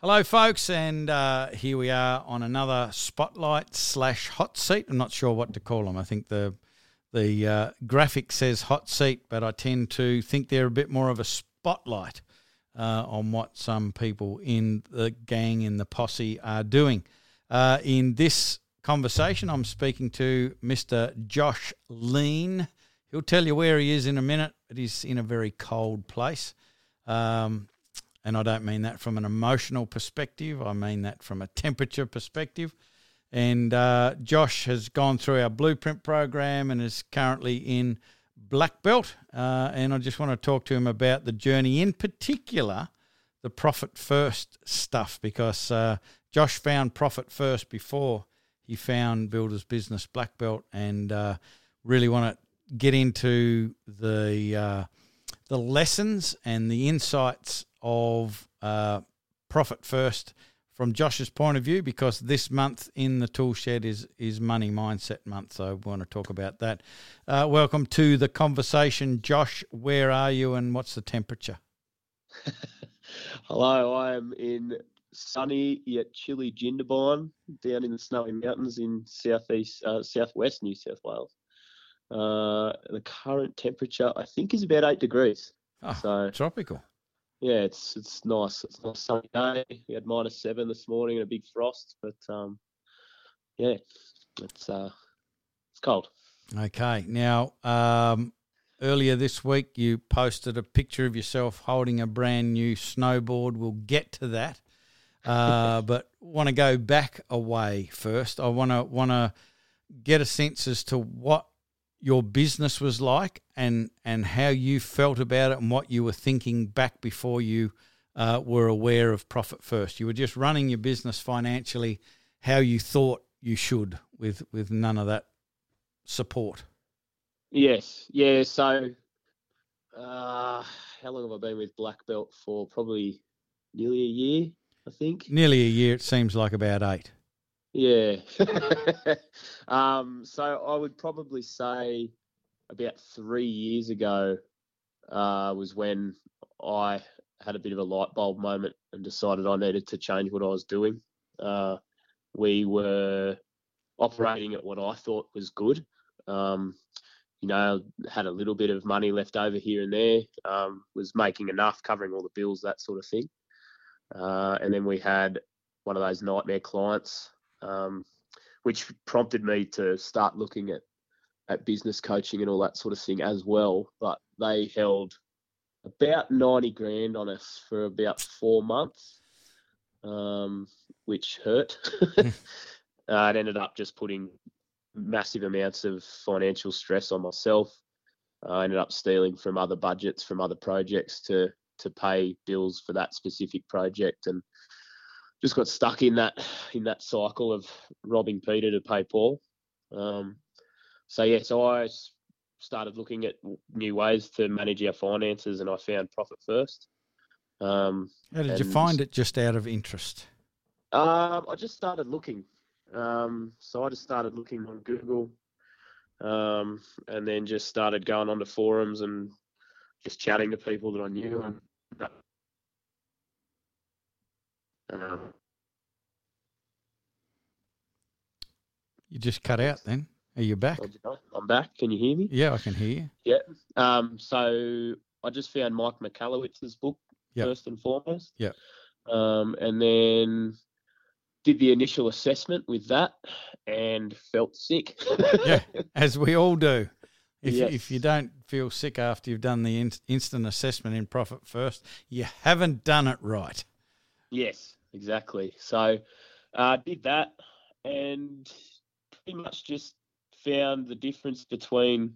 Hello, folks, and uh, here we are on another spotlight slash hot seat. I'm not sure what to call them. I think the the uh, graphic says hot seat, but I tend to think they're a bit more of a spotlight uh, on what some people in the gang in the posse are doing. Uh, in this conversation, I'm speaking to Mr. Josh Lean. He'll tell you where he is in a minute. It is in a very cold place. Um, and I don't mean that from an emotional perspective, I mean that from a temperature perspective. And uh, Josh has gone through our blueprint program and is currently in black belt. Uh, and I just want to talk to him about the journey, in particular, the profit first stuff, because uh, Josh found profit first before he found Builder's Business black belt, and uh, really want to get into the uh, the lessons and the insights of uh, profit first from Josh's point of view because this month in the tool shed is is money mindset month. So I want to talk about that. Uh, welcome to the conversation, Josh. Where are you and what's the temperature? Hello, I am in sunny yet chilly Jindabyne down in the snowy mountains in southeast uh, southwest New South Wales. Uh, the current temperature I think is about eight degrees. Oh, so tropical yeah, it's it's nice. It's a nice sunny day. We had minus seven this morning and a big frost, but um, yeah, it's uh, it's cold. Okay, now um, earlier this week you posted a picture of yourself holding a brand new snowboard. We'll get to that, uh, but want to go back away first. I want to want to get a sense as to what your business was like and and how you felt about it and what you were thinking back before you uh, were aware of profit first. You were just running your business financially how you thought you should with with none of that support. Yes, yeah. So, uh, how long have I been with Black Belt for? Probably nearly a year, I think. Nearly a year. It seems like about eight. Yeah. um, so I would probably say about three years ago uh, was when I had a bit of a light bulb moment and decided I needed to change what I was doing. Uh, we were operating at what I thought was good. Um, you know, had a little bit of money left over here and there, um, was making enough, covering all the bills, that sort of thing. Uh, and then we had one of those nightmare clients um, which prompted me to start looking at at business coaching and all that sort of thing as well. But they held about ninety grand on us for about four months, um, which hurt. uh, it ended up just putting massive amounts of financial stress on myself. I ended up stealing from other budgets from other projects to to pay bills for that specific project and just got stuck in that in that cycle of robbing Peter to pay Paul. Um, so yeah, so I started looking at new ways to manage our finances, and I found Profit First. Um, How did you find it? Just out of interest? Um, I just started looking. Um, so I just started looking on Google, um, and then just started going onto forums and just chatting to people that I knew, and that um, you just cut out then. Are you back? I'm back. Can you hear me? Yeah, I can hear you. Yeah. Um, so I just found Mike Michalowicz's book yep. first and foremost. Yeah. Um, and then did the initial assessment with that and felt sick. yeah, as we all do. If, yes. if you don't feel sick after you've done the in- instant assessment in Profit First, you haven't done it right. Yes exactly. So uh, did that and pretty much just found the difference between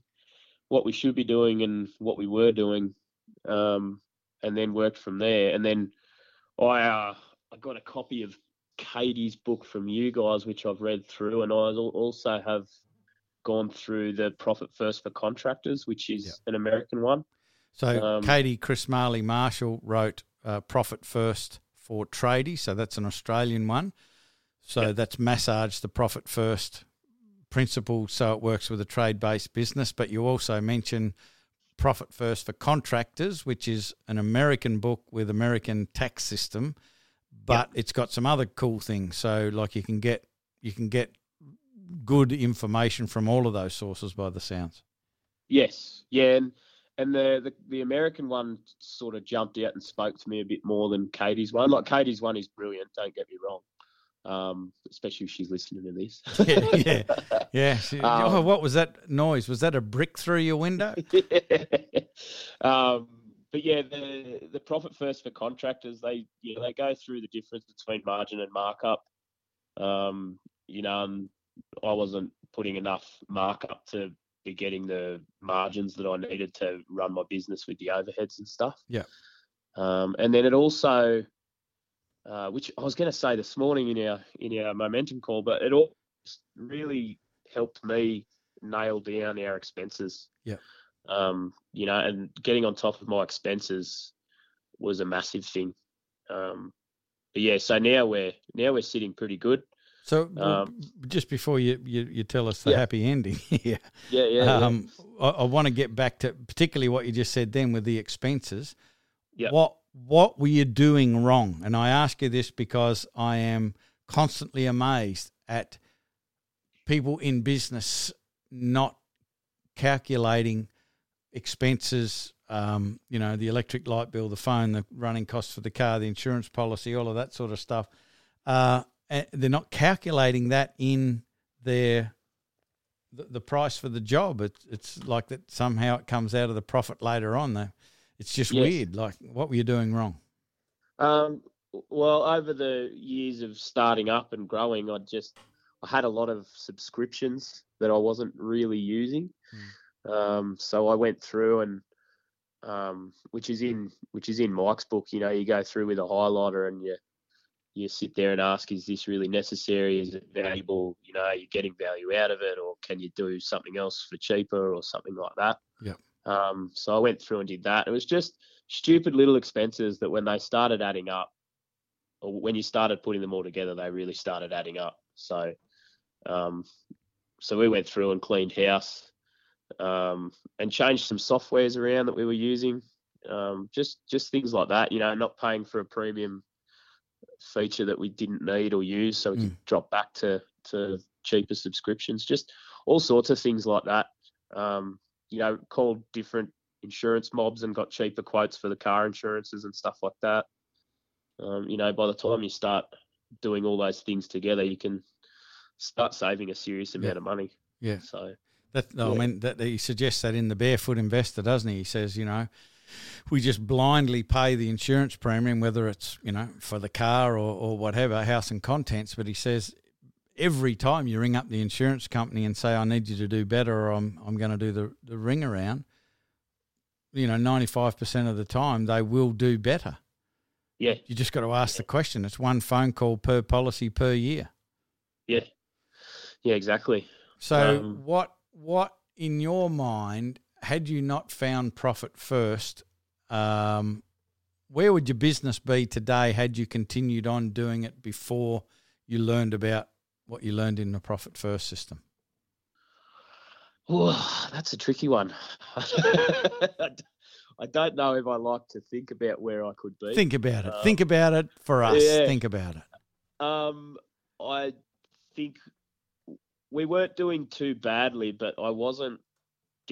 what we should be doing and what we were doing, um, and then worked from there. And then I uh, I got a copy of Katie's book from you guys, which I've read through, and I also have gone through the Profit First for Contractors, which is yep. an American one. So um, Katie Chris Marley Marshall wrote uh, Profit First for tradies. So that's an Australian one. So yep. that's massage the profit first principle so it works with a trade based business. But you also mention Profit First for Contractors, which is an American book with American tax system. but it's got some other cool things. So like you can get you can get good information from all of those sources by the sounds. Yes, yeah, and and the, the the American one sort of jumped out and spoke to me a bit more than Katie's one. Like Katie's one is brilliant. Don't get me wrong. Um, especially if she's listening to this. yeah, yeah, yeah. She, um, oh, what was that noise? Was that a brick through your window? um, but yeah, the the profit first for contractors, they yeah they go through the difference between margin and markup. Um, you know, I wasn't putting enough markup to be getting the margins that I needed to run my business with the overheads and stuff. Yeah. Um, and then it also, uh, which I was going to say this morning in our in our momentum call, but it all really helped me nail down our expenses. Yeah. Um, you know, and getting on top of my expenses was a massive thing. Um, but yeah, so now we're now we're sitting pretty good. So um, just before you, you, you, tell us the yeah. happy ending here, yeah, yeah, um, yeah. I, I want to get back to particularly what you just said then with the expenses. Yeah. What what were you doing wrong? And I ask you this because I am constantly amazed at people in business not calculating expenses. Um, you know, the electric light bill, the phone, the running costs for the car, the insurance policy, all of that sort of stuff. Uh, they're not calculating that in their the, the price for the job. It's it's like that somehow it comes out of the profit later on. Though it's just yes. weird. Like what were you doing wrong? Um, well, over the years of starting up and growing, I just I had a lot of subscriptions that I wasn't really using. Mm. Um, so I went through and um, which is in which is in Mike's book. You know, you go through with a highlighter and you you sit there and ask, is this really necessary? Is it valuable? You know, are you getting value out of it, or can you do something else for cheaper or something like that? Yeah. Um, so I went through and did that. It was just stupid little expenses that when they started adding up, or when you started putting them all together, they really started adding up. So, um, so we went through and cleaned house, um, and changed some softwares around that we were using. Um, just just things like that. You know, not paying for a premium feature that we didn't need or use, so we mm. could drop back to to cheaper subscriptions. Just all sorts of things like that. Um, you know, called different insurance mobs and got cheaper quotes for the car insurances and stuff like that. Um, you know, by the time you start doing all those things together, you can start saving a serious amount yeah. of money. Yeah. So that no, yeah. I mean that he suggests that in the Barefoot Investor, doesn't he? He says, you know, we just blindly pay the insurance premium, whether it's you know for the car or, or whatever, house and contents. But he says every time you ring up the insurance company and say, "I need you to do better," or "I'm I'm going to do the the ring around," you know, ninety five percent of the time they will do better. Yeah, you just got to ask the question. It's one phone call per policy per year. Yeah, yeah, exactly. So um, what what in your mind had you not found profit first, um, where would your business be today had you continued on doing it before you learned about what you learned in the profit first system? Oh, that's a tricky one. I don't know if I like to think about where I could be. Think about it. Um, think about it for us. Yeah. Think about it. Um, I think we weren't doing too badly, but I wasn't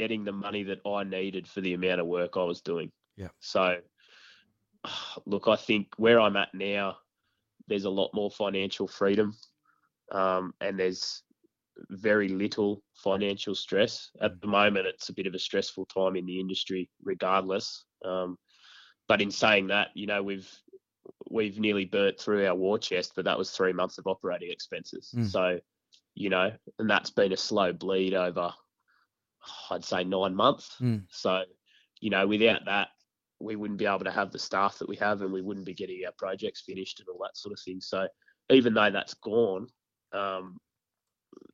getting the money that I needed for the amount of work I was doing. Yeah. So, look, I think where I'm at now, there's a lot more financial freedom, um, and there's very little financial stress. At the moment, it's a bit of a stressful time in the industry, regardless. Um, but in saying that, you know, we've we've nearly burnt through our war chest, but that was three months of operating expenses. Mm. So, you know, and that's been a slow bleed over I'd say nine months. Mm. So, you know, without that, we wouldn't be able to have the staff that we have and we wouldn't be getting our projects finished and all that sort of thing. So, even though that's gone, um,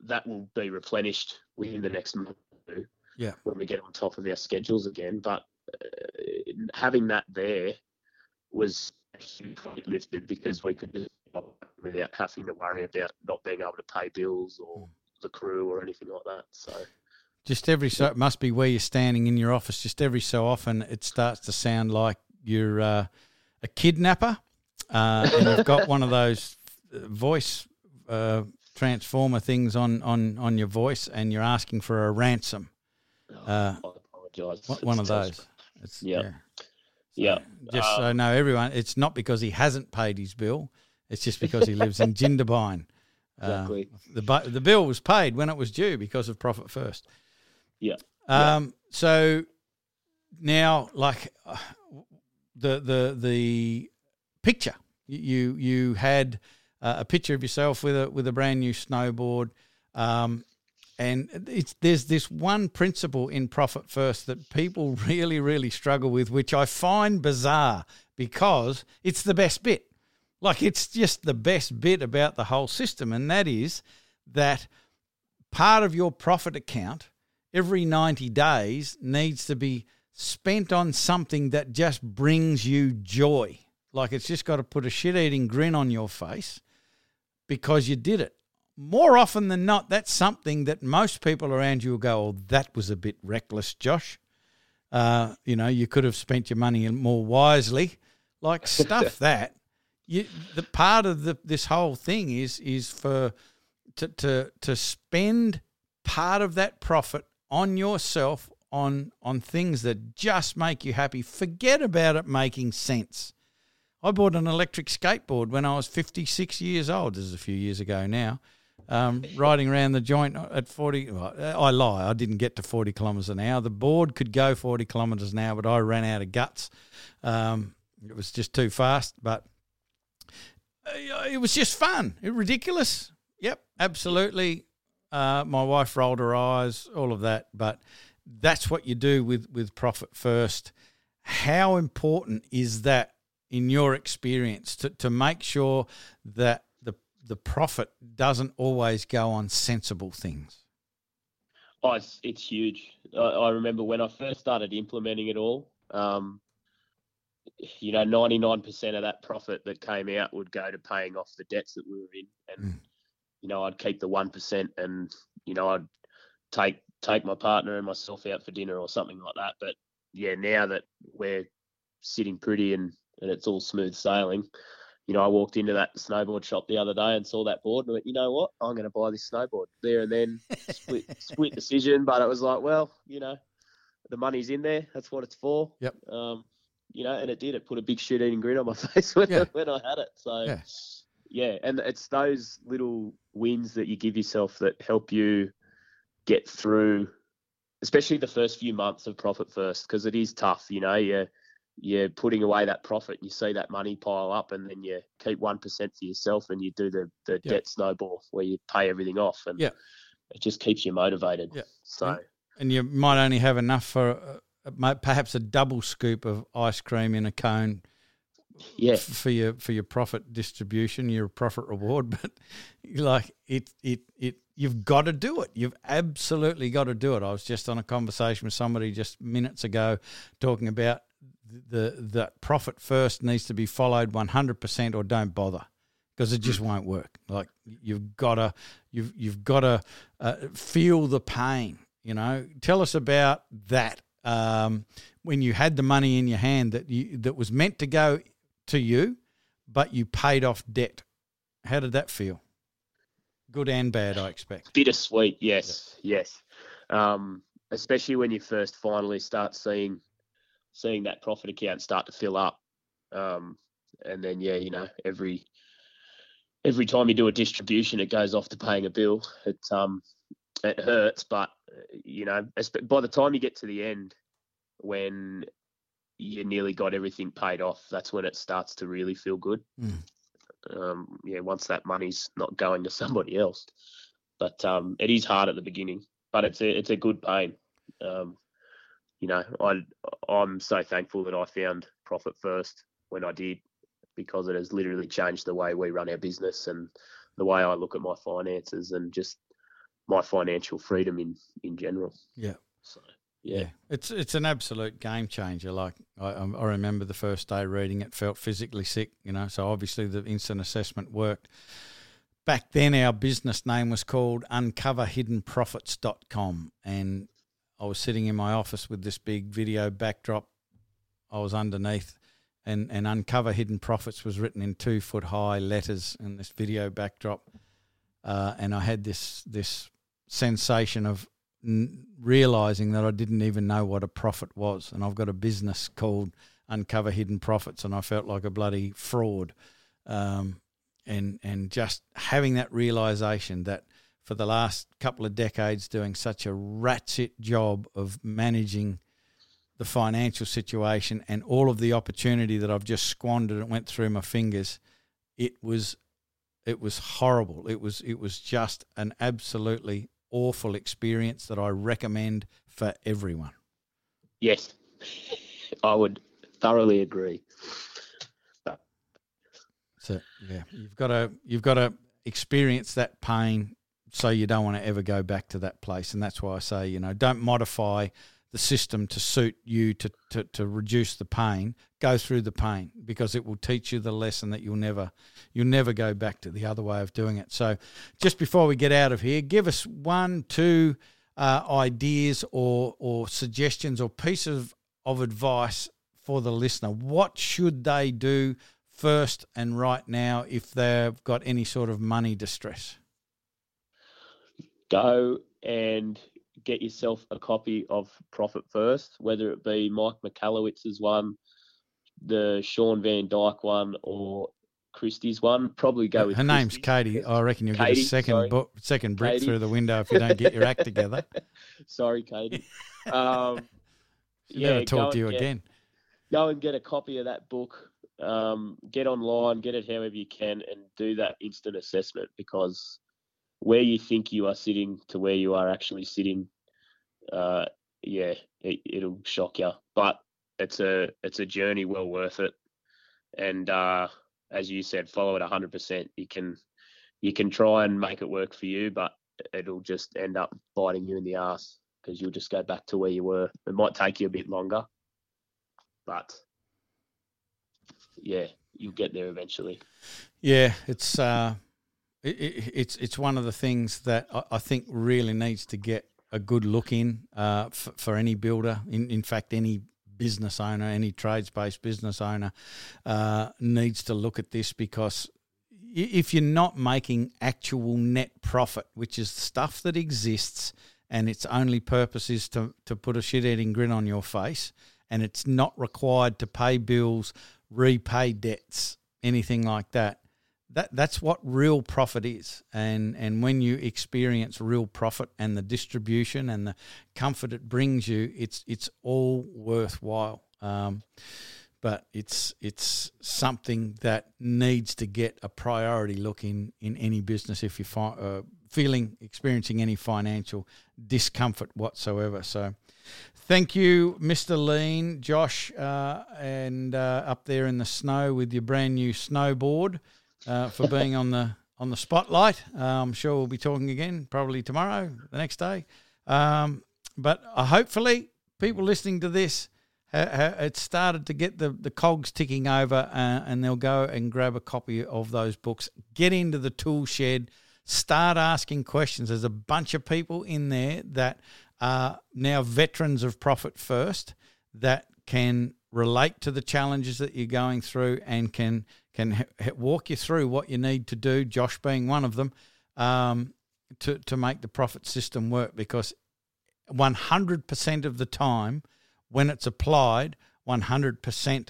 that will be replenished within the next month yeah. when we get on top of our schedules again. But uh, having that there was hugely lifted because we could just without having to worry about not being able to pay bills or mm. the crew or anything like that. So just every so it must be where you're standing in your office. Just every so often, it starts to sound like you're uh, a kidnapper uh, and you've got one of those voice uh, transformer things on, on, on your voice, and you're asking for a ransom. Uh, I apologise. one- of those. It's, Yeah. yeah. Yeah. Just Uh, so no, everyone, it's not because he hasn't paid his bill. It's just because he lives in Jindabyne. Exactly. the the bill was paid when it was due because of profit first. Yeah. Um. So now, like uh, the the the picture you you had uh, a picture of yourself with a with a brand new snowboard. Um, and it's there's this one principle in profit first that people really really struggle with, which I find bizarre because it's the best bit. Like it's just the best bit about the whole system, and that is that part of your profit account every 90 days needs to be spent on something that just brings you joy. Like it's just got to put a shit eating grin on your face because you did it. More often than not, that's something that most people around you will go, Oh, that was a bit reckless, Josh. Uh, you know, you could have spent your money more wisely. Like stuff that. You, the part of the, this whole thing is is for to, to to spend part of that profit on yourself on on things that just make you happy. Forget about it making sense. I bought an electric skateboard when I was 56 years old. This is a few years ago now. Um, riding around the joint at 40. Well, I lie. I didn't get to 40 kilometres an hour. The board could go 40 kilometres an hour, but I ran out of guts. Um, it was just too fast. But uh, it was just fun. It ridiculous. Yep, absolutely. Uh, my wife rolled her eyes, all of that. But that's what you do with with profit first. How important is that in your experience to, to make sure that the the profit doesn't always go on sensible things? Oh, it's, it's huge. I, I remember when I first started implementing it all. Um, you know, ninety nine percent of that profit that came out would go to paying off the debts that we were in, and Mm. You know, I'd keep the one percent, and you know, I'd take take my partner and myself out for dinner or something like that. But yeah, now that we're sitting pretty and and it's all smooth sailing, you know, I walked into that snowboard shop the other day and saw that board and went, you know what, I'm going to buy this snowboard there and then. split split decision, but it was like, well, you know, the money's in there. That's what it's for. Yep. Um, you know, and it did. It put a big shit eating grin on my face when Yeah. when I had it. So Yeah. Yeah, and it's those little wins that you give yourself that help you get through, especially the first few months of profit first, because it is tough. You know, you're you're putting away that profit, you see that money pile up, and then you keep one percent for yourself, and you do the the Yeah. debt snowball where you pay everything off, and Yeah. it just keeps you motivated. Yeah. So And you might only have enough for uh, perhaps a double scoop of ice cream in a cone yeah, f- for your for your profit distribution, your profit reward. But like it, it, it, you've got to do it. You've absolutely got to do it. I was just on a conversation with somebody just minutes ago, talking about the the profit first needs to be followed one hundred percent, or don't bother because it just won't work. Like you've got to you've you've got to uh, feel the pain. You know, tell us about that. Um, when you had the money in your hand that you that was meant to go to you, but you paid off debt. How did that feel? Good and bad, I expect. bittersweet. Yes, yes. Um, especially when you first finally start seeing seeing that profit account start to fill up, um, and then yeah, you know, every every time you do a distribution, it goes off to paying a bill. It um it hurts, but uh, you know, by the time you get to the end, when you nearly got everything paid off, that's when it starts to really feel good. Mm. Um, yeah, once that money's not going to somebody else, but um, it is hard at the beginning, but it's a it's a good pain. Um, you know, I I'm so thankful that I found profit first when I did, because it has literally changed the way we run our business and the way I look at my finances and just my financial freedom in in general. Yeah. So yeah, It's it's an absolute game changer. Like I, I remember the first day reading it, felt physically sick. You know, so obviously the instant assessment worked. Back then, our business name was called UncoverHiddenProfits.com, and I was sitting in my office with this big video backdrop. I was underneath, and, and uncover hidden profits was written in two foot high letters in this video backdrop, uh, and I had this this sensation of n- realizing that I didn't even know what a profit was, and I've got a business called Uncover Hidden Profits, and I felt like a bloody fraud, um, and and just having that realization that for the last couple of decades doing such a ratchet job of managing the financial situation and all of the opportunity that I've just squandered and went through my fingers, it was it was horrible. It was it was just an absolutely awful experience that I recommend for everyone. Yes, I would thoroughly agree. So yeah, you've got to you've got to experience that pain so you don't want to ever go back to that place, and that's why I say you know don't modify the system to suit you to, to, to reduce the pain, go through the pain because it will teach you the lesson that you'll never you'll never go back to the other way of doing it. So, just before we get out of here, give us one, two uh, ideas or or suggestions or pieces of, of advice for the listener. What should they do first and right now if they've got any sort of money distress? Go and get yourself a copy of Profit First, whether it be Mike Michalowicz's one, the Shawn Van Dyke one, or Christie's one. Probably go with her name's. Katie. I reckon you'll Katie, get a second bo- second brick Katie. through the window if you don't get your act together. Sorry, Katie. Um, yeah, never talk to you get- again. Go and get a copy of that book. Um, get online, get it however you can, and do that instant assessment because where you think you are sitting to where you are actually sitting, uh, yeah, it, it'll shock you. But it's a it's a journey well worth it. And uh, as you said, follow it 100%. You can you can try and make it work for you, but it'll just end up biting you in the ass because you'll just go back to where you were. It might take you a bit longer, but yeah, you'll get there eventually. Yeah, it's uh, it, it, it's it's one of the things that I, I think really needs to get a good look in uh, for, for any builder. In in fact, any business owner, any trades based business owner uh, needs to look at this because if you're not making actual net profit, which is stuff that exists and its only purpose is to, to put a shit eating grin on your face and it's not required to pay bills, repay debts, anything like that. That that's what real profit is. And and when you experience real profit and the distribution and the comfort it brings you, it's it's all worthwhile. Um, but it's it's something that needs to get a priority look in in any business if you're uh, feeling experiencing any financial discomfort whatsoever. So, thank you, Mr. Lean, Josh, uh, and uh, up there in the snow with your brand new snowboard uh, for being on the on the spotlight. Uh, I'm sure we'll be talking again probably tomorrow, the next day. Um, but uh, hopefully, people listening to this it's started to get the, the cogs ticking over uh, and they'll go and grab a copy of those books get into the tool shed start asking questions there's a bunch of people in there that are now veterans of profit first that can relate to the challenges that you're going through and can can walk you through what you need to do josh being one of them um, to, to make the profit system work because 100% of the time when it's applied 100%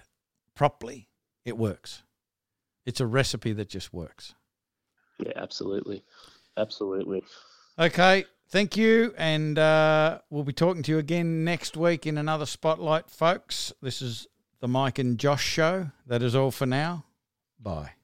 properly, it works. It's a recipe that just works. Yeah, absolutely, absolutely. Okay, thank you. And uh, we'll be talking to you again next week in another spotlight, folks. This is the Mike and Josh show. That is all for now. Bye.